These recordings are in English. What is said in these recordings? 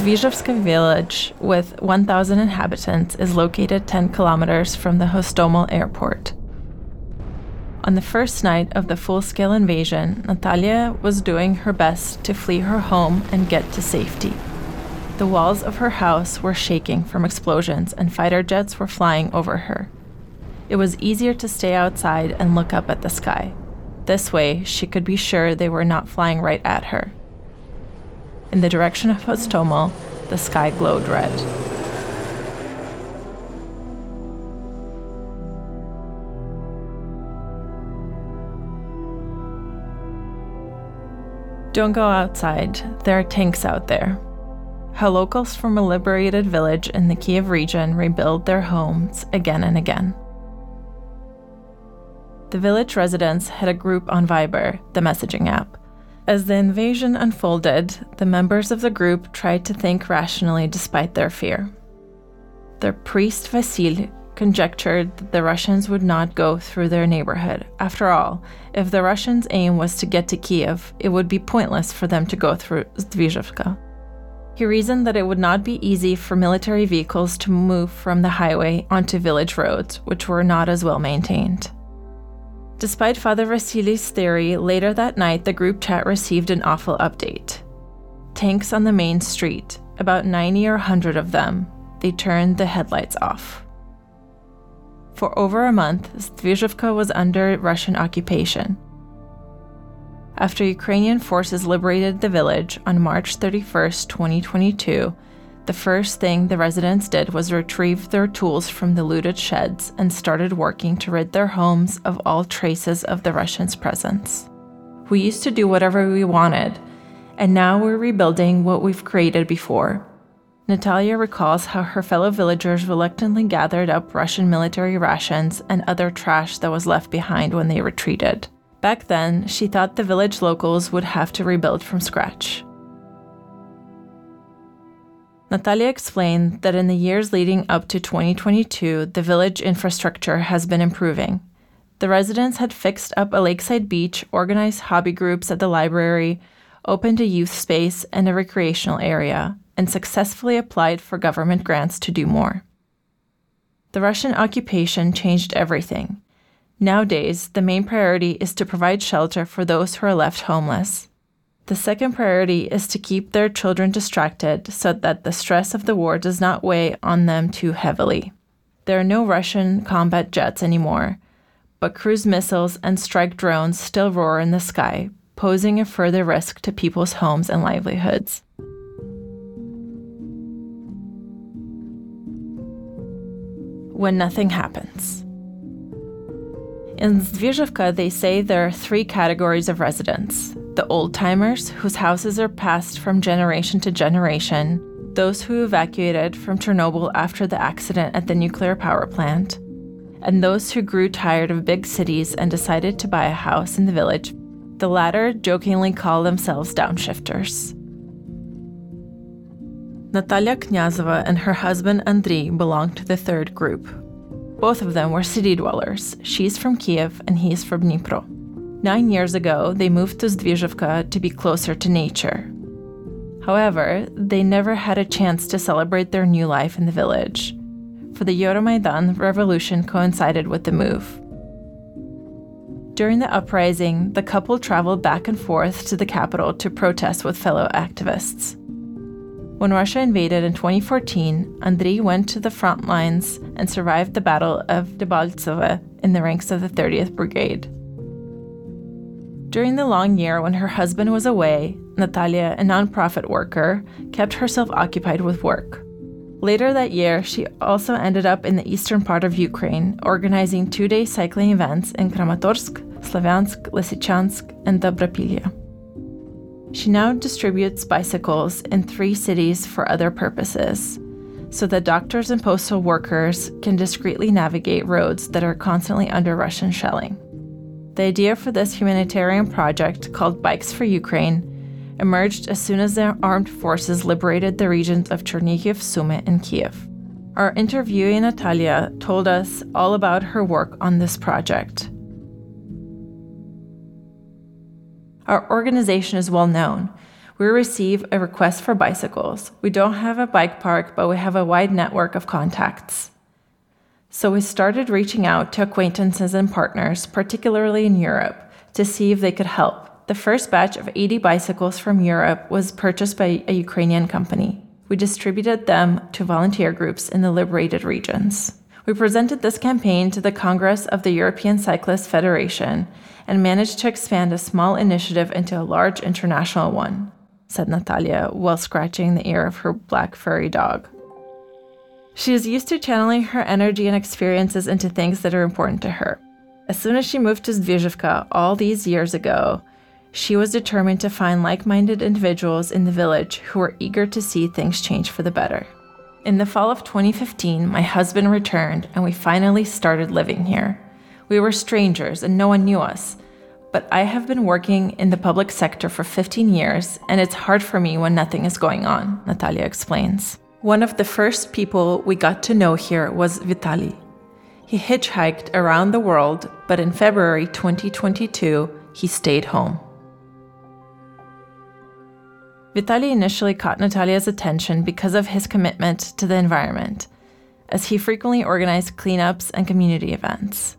Zdvizhovska village, with 1,000 inhabitants, is located 10 kilometers from the Hostomel airport. On the first night of the full scale invasion, Natalia was doing her best to flee her home and get to safety. The walls of her house were shaking from explosions, and fighter jets were flying over her. It was easier to stay outside and look up at the sky. This way, she could be sure they were not flying right at her. In the direction of Hostomel, the sky glowed red. Don't go outside. There are tanks out there. How locals from a liberated village in the Kiev region rebuild their homes again and again. The village residents had a group on Viber, the messaging app. As the invasion unfolded, the members of the group tried to think rationally despite their fear. Their priest Vasil conjectured that the Russians would not go through their neighborhood. After all, if the Russians' aim was to get to Kiev, it would be pointless for them to go through Zdvizhovka. He reasoned that it would not be easy for military vehicles to move from the highway onto village roads, which were not as well maintained. Despite Father Vasily's theory, later that night the group chat received an awful update. Tanks on the main street, about 90 or 100 of them, they turned the headlights off. For over a month, Zdvizhovka was under Russian occupation. After Ukrainian forces liberated the village on March 31, 2022, the first thing the residents did was retrieve their tools from the looted sheds and started working to rid their homes of all traces of the Russians' presence. We used to do whatever we wanted, and now we're rebuilding what we've created before. Natalia recalls how her fellow villagers reluctantly gathered up Russian military rations and other trash that was left behind when they retreated. Back then, she thought the village locals would have to rebuild from scratch. Natalia explained that in the years leading up to 2022, the village infrastructure has been improving. The residents had fixed up a lakeside beach, organized hobby groups at the library, opened a youth space and a recreational area, and successfully applied for government grants to do more. The Russian occupation changed everything. Nowadays, the main priority is to provide shelter for those who are left homeless. The second priority is to keep their children distracted so that the stress of the war does not weigh on them too heavily. There are no Russian combat jets anymore, but cruise missiles and strike drones still roar in the sky, posing a further risk to people's homes and livelihoods. When nothing happens. In Zdvizhovka, they say there are three categories of residents the old timers, whose houses are passed from generation to generation, those who evacuated from Chernobyl after the accident at the nuclear power plant, and those who grew tired of big cities and decided to buy a house in the village. The latter jokingly call themselves downshifters. Natalia Knyazova and her husband Andriy belong to the third group. Both of them were city dwellers. She's from Kiev and he's from Dnipro. Nine years ago, they moved to Zdvizhovka to be closer to nature. However, they never had a chance to celebrate their new life in the village, for the Euromaidan revolution coincided with the move. During the uprising, the couple traveled back and forth to the capital to protest with fellow activists. When Russia invaded in 2014, Andriy went to the front lines and survived the Battle of Debaltseve in the ranks of the 30th Brigade. During the long year when her husband was away, Natalia, a nonprofit worker, kept herself occupied with work. Later that year, she also ended up in the eastern part of Ukraine, organizing two day cycling events in Kramatorsk, Slavyansk, Lysychansk, and Dobropillia. She now distributes bicycles in three cities for other purposes, so that doctors and postal workers can discreetly navigate roads that are constantly under Russian shelling. The idea for this humanitarian project, called Bikes for Ukraine, emerged as soon as the armed forces liberated the regions of Chernihiv, Sumy, and Kiev. Our interviewee Natalia told us all about her work on this project. Our organization is well known. we receive a request for bicycles. We don't have a bike park, but we have a wide network of contacts. So we started reaching out to acquaintances and partners, particularly in Europe, to see if they could help. The first batch of 80 bicycles from Europe was purchased by a Ukrainian company. We distributed them to volunteer groups in the liberated regions. We presented this campaign to the Congress of the European Cyclist Federation and managed to expand a small initiative into a large international one, said Natalia while scratching the ear of her black furry dog. She is used to channeling her energy and experiences into things that are important to her. As soon as she moved to Zdvyzhivka all these years ago, she was determined to find like minded individuals in the village who were eager to see things change for the better. In the fall of 2015, my husband returned and we finally started living here. We were strangers and no one knew us. But I have been working in the public sector for 15 years and it's hard for me when nothing is going on, Natalia explains. One of the first people we got to know here was Vitali. He hitchhiked around the world, but in February 2022, he stayed home. Vitali initially caught Natalia's attention because of his commitment to the environment, as he frequently organized cleanups and community events.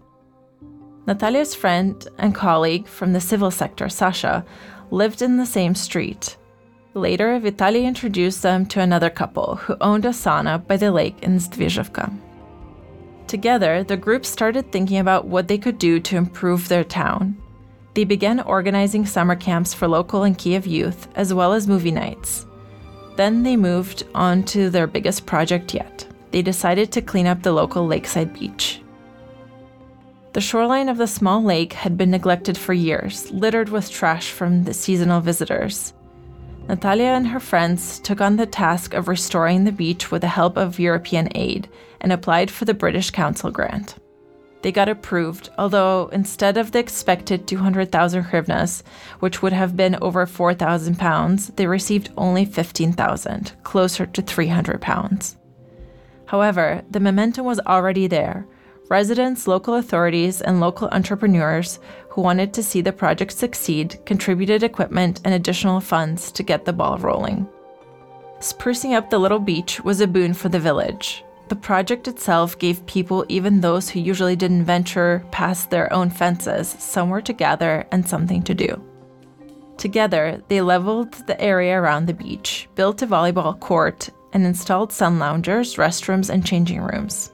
Natalia's friend and colleague from the civil sector, Sasha, lived in the same street. Later, Vitaly introduced them to another couple who owned a sauna by the lake in Zdvyzhivka. Together, the group started thinking about what they could do to improve their town they began organizing summer camps for local and Kiev youth, as well as movie nights. Then they moved on to their biggest project yet. They decided to clean up the local lakeside beach. The shoreline of the small lake had been neglected for years, littered with trash from the seasonal visitors. Natalia and her friends took on the task of restoring the beach with the help of European aid and applied for the British Council grant. They got approved, although instead of the expected 200,000 hryvnias, which would have been over 4,000 pounds, they received only 15,000, closer to 300 pounds. However, the momentum was already there. Residents, local authorities, and local entrepreneurs who wanted to see the project succeed contributed equipment and additional funds to get the ball rolling. Sprucing up the little beach was a boon for the village. The project itself gave people, even those who usually didn't venture past their own fences, somewhere to gather and something to do. Together, they leveled the area around the beach, built a volleyball court, and installed sun loungers, restrooms, and changing rooms.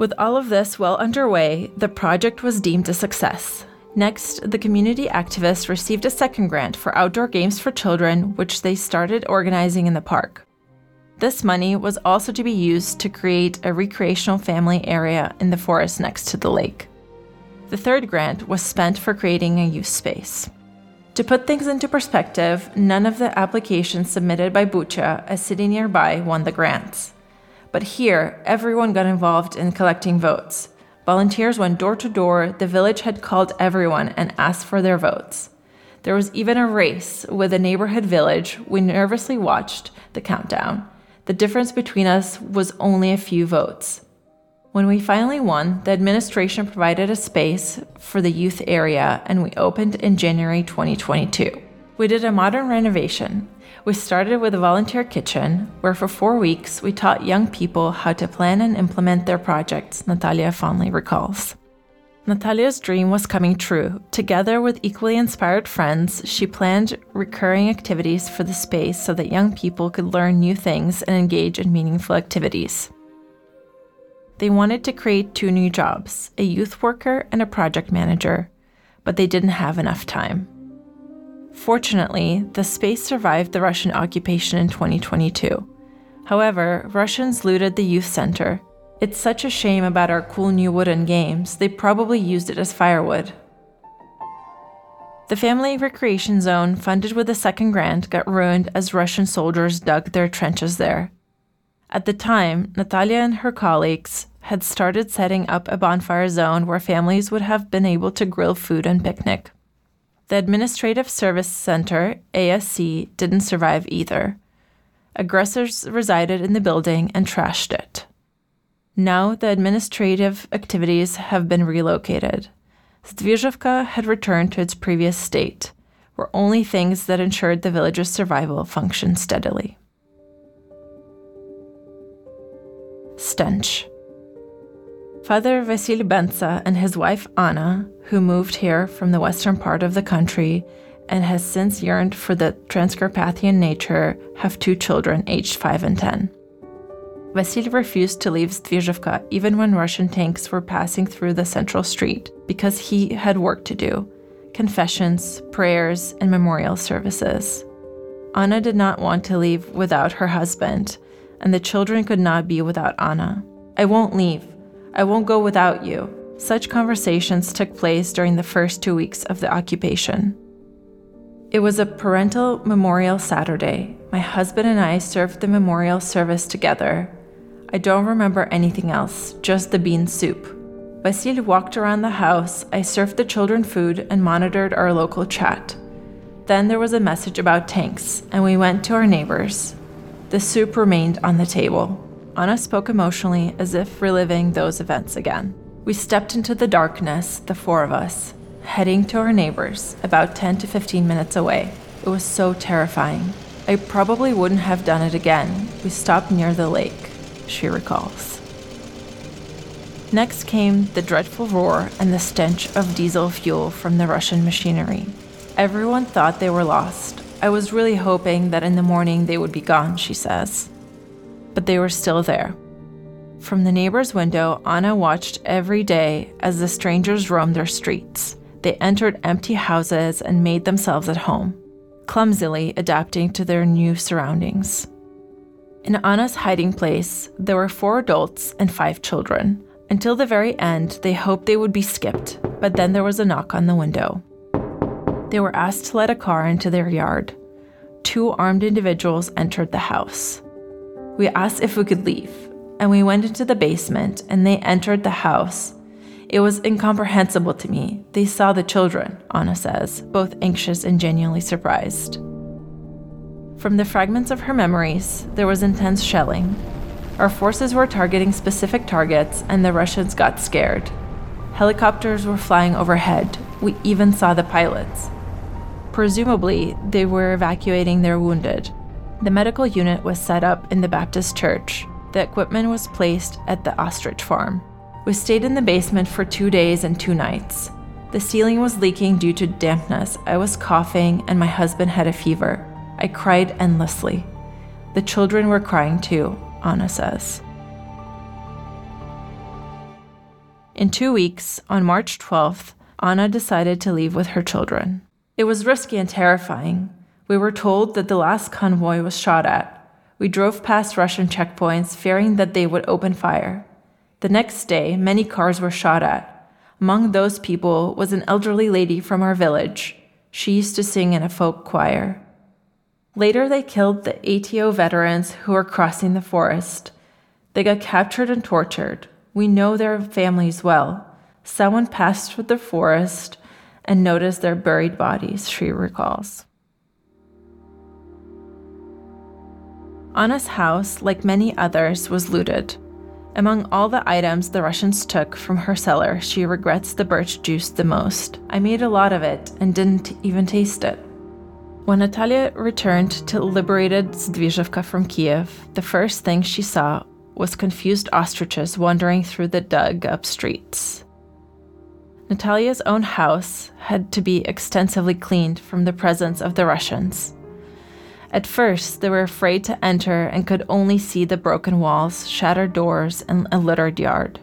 With all of this well underway, the project was deemed a success. Next, the community activists received a second grant for outdoor games for children, which they started organizing in the park. This money was also to be used to create a recreational family area in the forest next to the lake. The third grant was spent for creating a youth space. To put things into perspective, none of the applications submitted by Bucha, a city nearby, won the grants. But here, everyone got involved in collecting votes. Volunteers went door to door, the village had called everyone and asked for their votes. There was even a race with a neighborhood village. We nervously watched the countdown. The difference between us was only a few votes. When we finally won, the administration provided a space for the youth area and we opened in January 2022. We did a modern renovation. We started with a volunteer kitchen where for four weeks we taught young people how to plan and implement their projects, Natalia fondly recalls. Natalia's dream was coming true. Together with equally inspired friends, she planned recurring activities for the space so that young people could learn new things and engage in meaningful activities. They wanted to create two new jobs a youth worker and a project manager, but they didn't have enough time. Fortunately, the space survived the Russian occupation in 2022. However, Russians looted the youth center it's such a shame about our cool new wooden games, they probably used it as firewood. The family recreation zone, funded with a second grant, got ruined as Russian soldiers dug their trenches there. At the time, Natalia and her colleagues had started setting up a bonfire zone where families would have been able to grill food and picnic. The Administrative Service Center, ASC, didn't survive either. Aggressors resided in the building and trashed it. Now the administrative activities have been relocated. Zdvyzhivka had returned to its previous state. where only things that ensured the village's survival functioned steadily. Stench. Father Vasil Benza and his wife Anna, who moved here from the western part of the country and has since yearned for the Transcarpathian nature, have two children aged 5 and 10. Vasil refused to leave Zdvizhovka even when Russian tanks were passing through the central street because he had work to do confessions, prayers, and memorial services. Anna did not want to leave without her husband, and the children could not be without Anna. I won't leave. I won't go without you. Such conversations took place during the first two weeks of the occupation. It was a parental memorial Saturday. My husband and I served the memorial service together. I don't remember anything else, just the bean soup. Vasil walked around the house, I served the children food and monitored our local chat. Then there was a message about tanks, and we went to our neighbors. The soup remained on the table. Anna spoke emotionally, as if reliving those events again. We stepped into the darkness, the four of us, heading to our neighbors, about 10 to 15 minutes away. It was so terrifying. I probably wouldn't have done it again. We stopped near the lake, she recalls. Next came the dreadful roar and the stench of diesel fuel from the Russian machinery. Everyone thought they were lost. I was really hoping that in the morning they would be gone, she says but they were still there. From the neighbor's window, Anna watched every day as the strangers roamed their streets. They entered empty houses and made themselves at home, clumsily adapting to their new surroundings. In Anna's hiding place, there were four adults and five children. Until the very end, they hoped they would be skipped, but then there was a knock on the window. They were asked to let a car into their yard. Two armed individuals entered the house. We asked if we could leave, and we went into the basement and they entered the house. It was incomprehensible to me. They saw the children, Anna says, both anxious and genuinely surprised. From the fragments of her memories, there was intense shelling. Our forces were targeting specific targets, and the Russians got scared. Helicopters were flying overhead. We even saw the pilots. Presumably, they were evacuating their wounded. The medical unit was set up in the Baptist church. The equipment was placed at the ostrich farm. We stayed in the basement for two days and two nights. The ceiling was leaking due to dampness. I was coughing, and my husband had a fever. I cried endlessly. The children were crying too, Anna says. In two weeks, on March 12th, Anna decided to leave with her children. It was risky and terrifying. We were told that the last convoy was shot at. We drove past Russian checkpoints, fearing that they would open fire. The next day, many cars were shot at. Among those people was an elderly lady from our village. She used to sing in a folk choir. Later, they killed the ATO veterans who were crossing the forest. They got captured and tortured. We know their families well. Someone passed through the forest and noticed their buried bodies, she recalls. Anna's house, like many others, was looted. Among all the items the Russians took from her cellar, she regrets the birch juice the most. I made a lot of it and didn't even taste it. When Natalia returned to liberated Zdvizhovka from Kiev, the first thing she saw was confused ostriches wandering through the dug up streets. Natalia's own house had to be extensively cleaned from the presence of the Russians. At first, they were afraid to enter and could only see the broken walls, shattered doors, and a littered yard.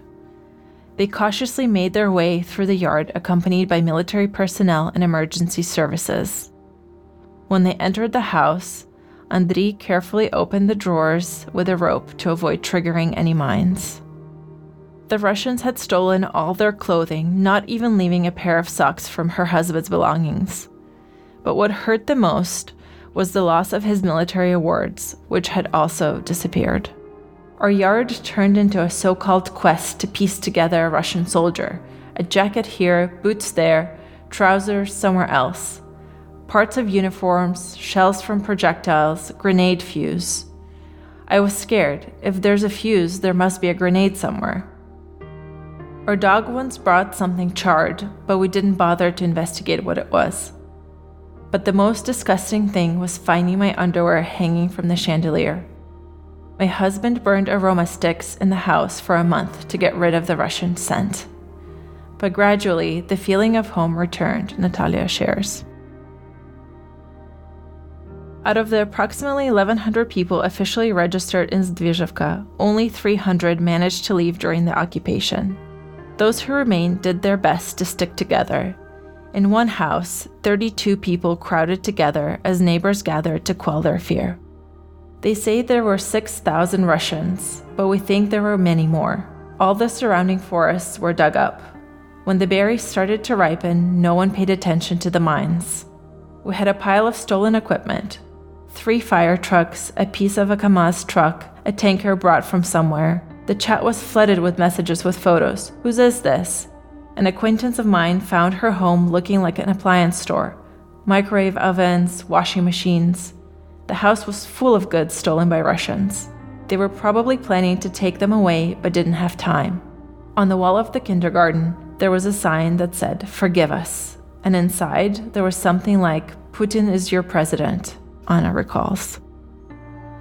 They cautiously made their way through the yard, accompanied by military personnel and emergency services. When they entered the house, Andriy carefully opened the drawers with a rope to avoid triggering any mines. The Russians had stolen all their clothing, not even leaving a pair of socks from her husband's belongings. But what hurt the most was the loss of his military awards, which had also disappeared. Our yard turned into a so called quest to piece together a Russian soldier a jacket here, boots there, trousers somewhere else, parts of uniforms, shells from projectiles, grenade fuse. I was scared. If there's a fuse, there must be a grenade somewhere. Our dog once brought something charred, but we didn't bother to investigate what it was. But the most disgusting thing was finding my underwear hanging from the chandelier. My husband burned aroma sticks in the house for a month to get rid of the Russian scent. But gradually, the feeling of home returned, Natalia shares. Out of the approximately 1,100 people officially registered in Zdvyzhivka, only 300 managed to leave during the occupation. Those who remained did their best to stick together. In one house, 32 people crowded together as neighbors gathered to quell their fear. They say there were 6,000 Russians, but we think there were many more. All the surrounding forests were dug up. When the berries started to ripen, no one paid attention to the mines. We had a pile of stolen equipment three fire trucks, a piece of a Kamaz truck, a tanker brought from somewhere. The chat was flooded with messages with photos. Whose is this? An acquaintance of mine found her home looking like an appliance store microwave ovens, washing machines. The house was full of goods stolen by Russians. They were probably planning to take them away but didn't have time. On the wall of the kindergarten, there was a sign that said, Forgive us. And inside, there was something like, Putin is your president, Anna recalls.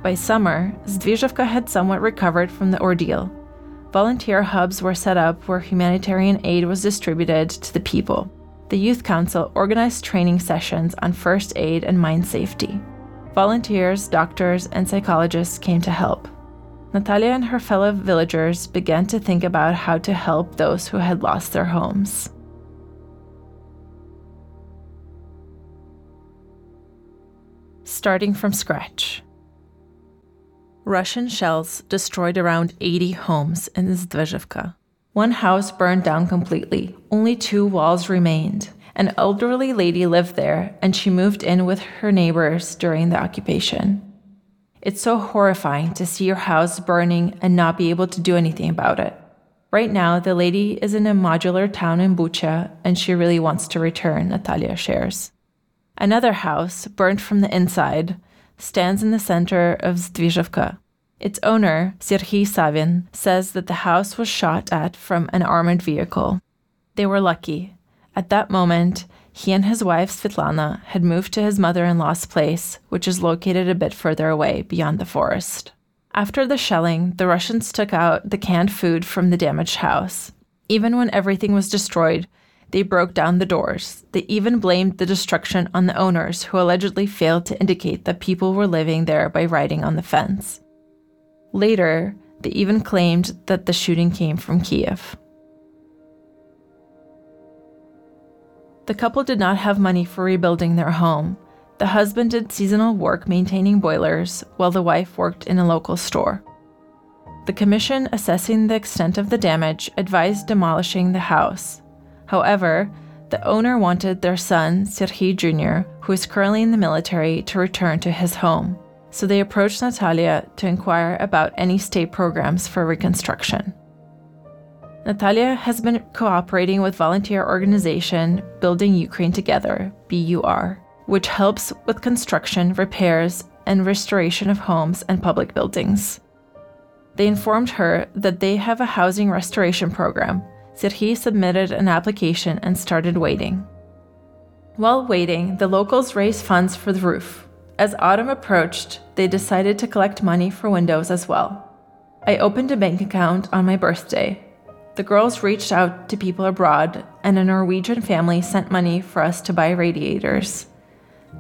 By summer, Zdvyzhivka had somewhat recovered from the ordeal. Volunteer hubs were set up where humanitarian aid was distributed to the people. The Youth Council organized training sessions on first aid and mine safety. Volunteers, doctors, and psychologists came to help. Natalia and her fellow villagers began to think about how to help those who had lost their homes. Starting from scratch. Russian shells destroyed around 80 homes in Zdvyzhivka. One house burned down completely, only two walls remained. An elderly lady lived there, and she moved in with her neighbors during the occupation. It's so horrifying to see your house burning and not be able to do anything about it. Right now, the lady is in a modular town in Bucha, and she really wants to return, Natalia shares. Another house, burnt from the inside, stands in the center of Zdvyzhivka. Its owner, Serhiy Savin, says that the house was shot at from an armored vehicle. They were lucky. At that moment, he and his wife Svetlana had moved to his mother in law's place, which is located a bit further away beyond the forest. After the shelling, the Russians took out the canned food from the damaged house. Even when everything was destroyed, they broke down the doors. They even blamed the destruction on the owners, who allegedly failed to indicate that people were living there by writing on the fence. Later, they even claimed that the shooting came from Kiev. The couple did not have money for rebuilding their home. The husband did seasonal work maintaining boilers, while the wife worked in a local store. The commission assessing the extent of the damage advised demolishing the house. However, the owner wanted their son, Serhiy Jr., who is currently in the military, to return to his home. So they approached Natalia to inquire about any state programs for reconstruction. Natalia has been cooperating with volunteer organization Building Ukraine Together, BUR, which helps with construction, repairs, and restoration of homes and public buildings. They informed her that they have a housing restoration program. Serhiy submitted an application and started waiting. While waiting, the locals raised funds for the roof. As autumn approached, they decided to collect money for windows as well. I opened a bank account on my birthday the girls reached out to people abroad, and a Norwegian family sent money for us to buy radiators.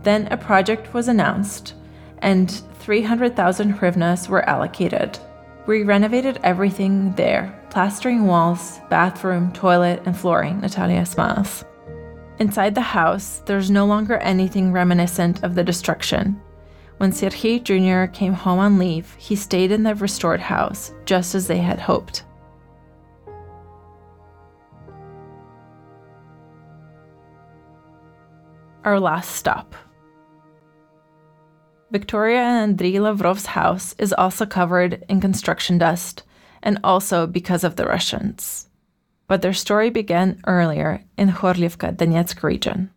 Then a project was announced, and 300,000 hryvnias were allocated. We renovated everything there plastering walls, bathroom, toilet, and flooring, Natalia smiles. Inside the house, there's no longer anything reminiscent of the destruction. When Serhiy Jr. came home on leave, he stayed in the restored house, just as they had hoped. our last stop. Victoria and Andriy Lavrov's house is also covered in construction dust, and also because of the Russians. But their story began earlier in Horlivka, Donetsk region.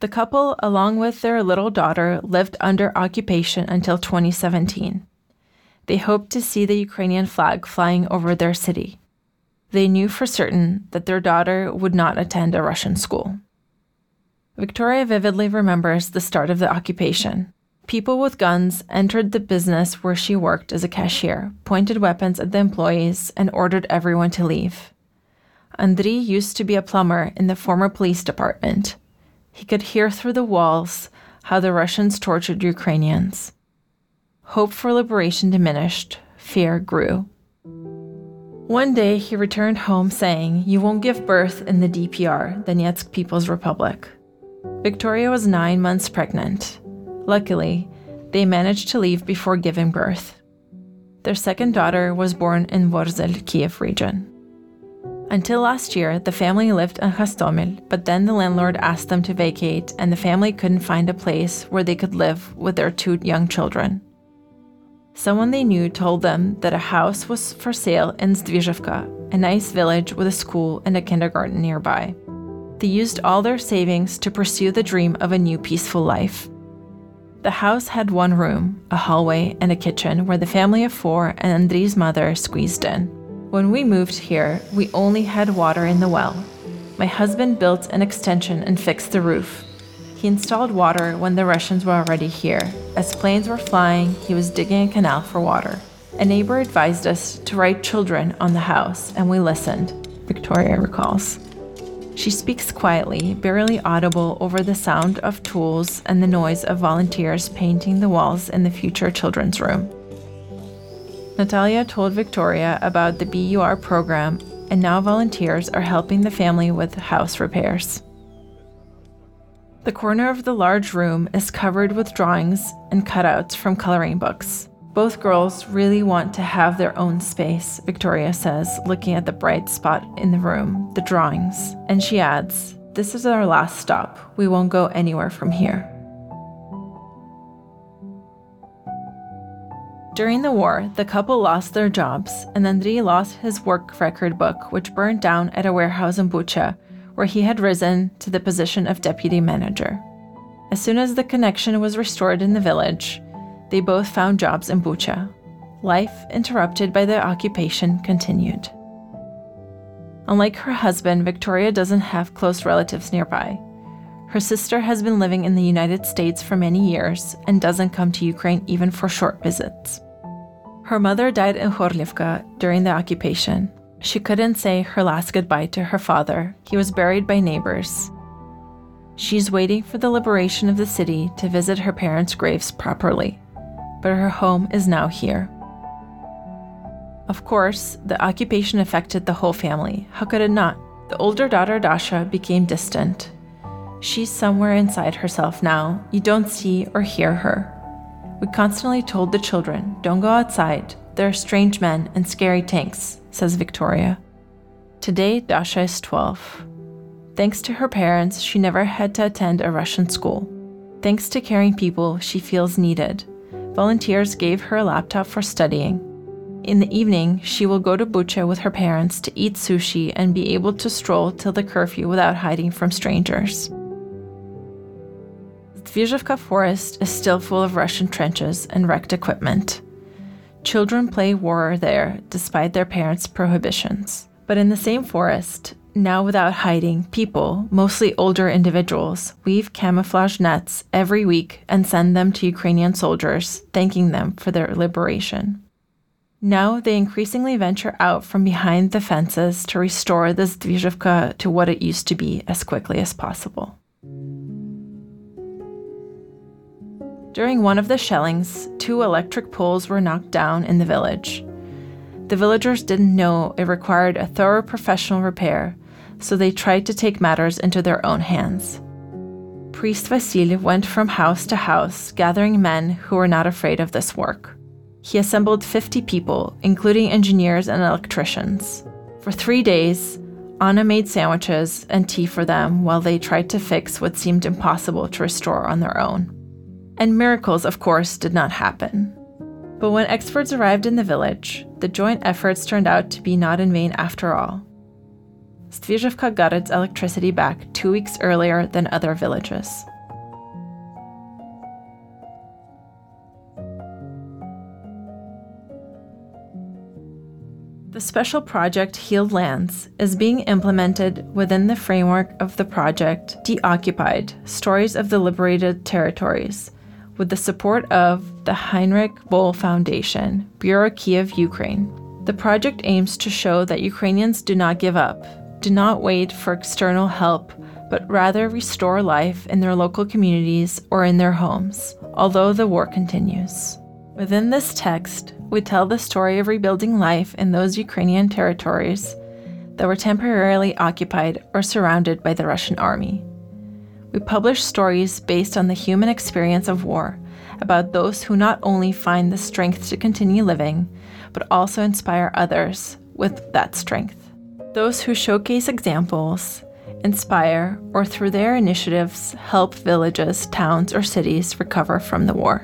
The couple, along with their little daughter, lived under occupation until 2017. They hoped to see the Ukrainian flag flying over their city. They knew for certain that their daughter would not attend a Russian school. Victoria vividly remembers the start of the occupation. People with guns entered the business where she worked as a cashier, pointed weapons at the employees, and ordered everyone to leave. Andriy used to be a plumber in the former police department. He could hear through the walls how the Russians tortured Ukrainians. Hope for liberation diminished, fear grew. One day he returned home saying, You won't give birth in the DPR, Donetsk People's Republic. Victoria was nine months pregnant. Luckily, they managed to leave before giving birth. Their second daughter was born in Vorzel, Kiev region. Until last year, the family lived in Hostomel, but then the landlord asked them to vacate, and the family couldn't find a place where they could live with their two young children. Someone they knew told them that a house was for sale in Zdvizhevka, a nice village with a school and a kindergarten nearby. They used all their savings to pursue the dream of a new peaceful life. The house had one room, a hallway, and a kitchen where the family of four and Andriy's mother squeezed in. When we moved here, we only had water in the well. My husband built an extension and fixed the roof. He installed water when the Russians were already here. As planes were flying, he was digging a canal for water. A neighbor advised us to write children on the house, and we listened, Victoria recalls. She speaks quietly, barely audible over the sound of tools and the noise of volunteers painting the walls in the future children's room. Natalia told Victoria about the BUR program, and now volunteers are helping the family with house repairs. The corner of the large room is covered with drawings and cutouts from coloring books. Both girls really want to have their own space, Victoria says, looking at the bright spot in the room, the drawings. And she adds, This is our last stop. We won't go anywhere from here. During the war, the couple lost their jobs, and Andriy lost his work record book, which burned down at a warehouse in Bucha, where he had risen to the position of deputy manager. As soon as the connection was restored in the village, they both found jobs in Bucha. Life, interrupted by the occupation, continued. Unlike her husband, Victoria doesn't have close relatives nearby. Her sister has been living in the United States for many years and doesn't come to Ukraine even for short visits. Her mother died in Horlivka during the occupation. She couldn't say her last goodbye to her father. He was buried by neighbors. She's waiting for the liberation of the city to visit her parents' graves properly but her home is now here. Of course, the occupation affected the whole family. How could it not? The older daughter, Dasha, became distant. She's somewhere inside herself now. You don't see or hear her. We constantly told the children, don't go outside. There are strange men and scary tanks, says Victoria. Today, Dasha is 12. Thanks to her parents, she never had to attend a Russian school. Thanks to caring people, she feels needed volunteers gave her a laptop for studying. In the evening, she will go to Bucha with her parents to eat sushi and be able to stroll till the curfew without hiding from strangers. Zdvizhevka forest is still full of Russian trenches and wrecked equipment. Children play war there despite their parents' prohibitions. But in the same forest, now, without hiding, people, mostly older individuals, weave camouflage nets every week and send them to Ukrainian soldiers, thanking them for their liberation. Now they increasingly venture out from behind the fences to restore the Zdvizhevka to what it used to be as quickly as possible. During one of the shellings, two electric poles were knocked down in the village. The villagers didn't know it required a thorough professional repair, so they tried to take matters into their own hands. Priest Vasily went from house to house, gathering men who were not afraid of this work. He assembled 50 people, including engineers and electricians. For three days, Anna made sandwiches and tea for them while they tried to fix what seemed impossible to restore on their own. And miracles, of course, did not happen. But when experts arrived in the village, the joint efforts turned out to be not in vain after all. Zdvizhevka got its electricity back two weeks earlier than other villages. The special project Healed Lands is being implemented within the framework of the project Deoccupied Stories of the Liberated Territories with the support of the Heinrich Böll Foundation, Bureau Kiev, Ukraine. The project aims to show that Ukrainians do not give up, do not wait for external help, but rather restore life in their local communities or in their homes, although the war continues. Within this text, we tell the story of rebuilding life in those Ukrainian territories that were temporarily occupied or surrounded by the Russian army. We publish stories based on the human experience of war about those who not only find the strength to continue living, but also inspire others with that strength. Those who showcase examples, inspire, or through their initiatives help villages, towns, or cities recover from the war.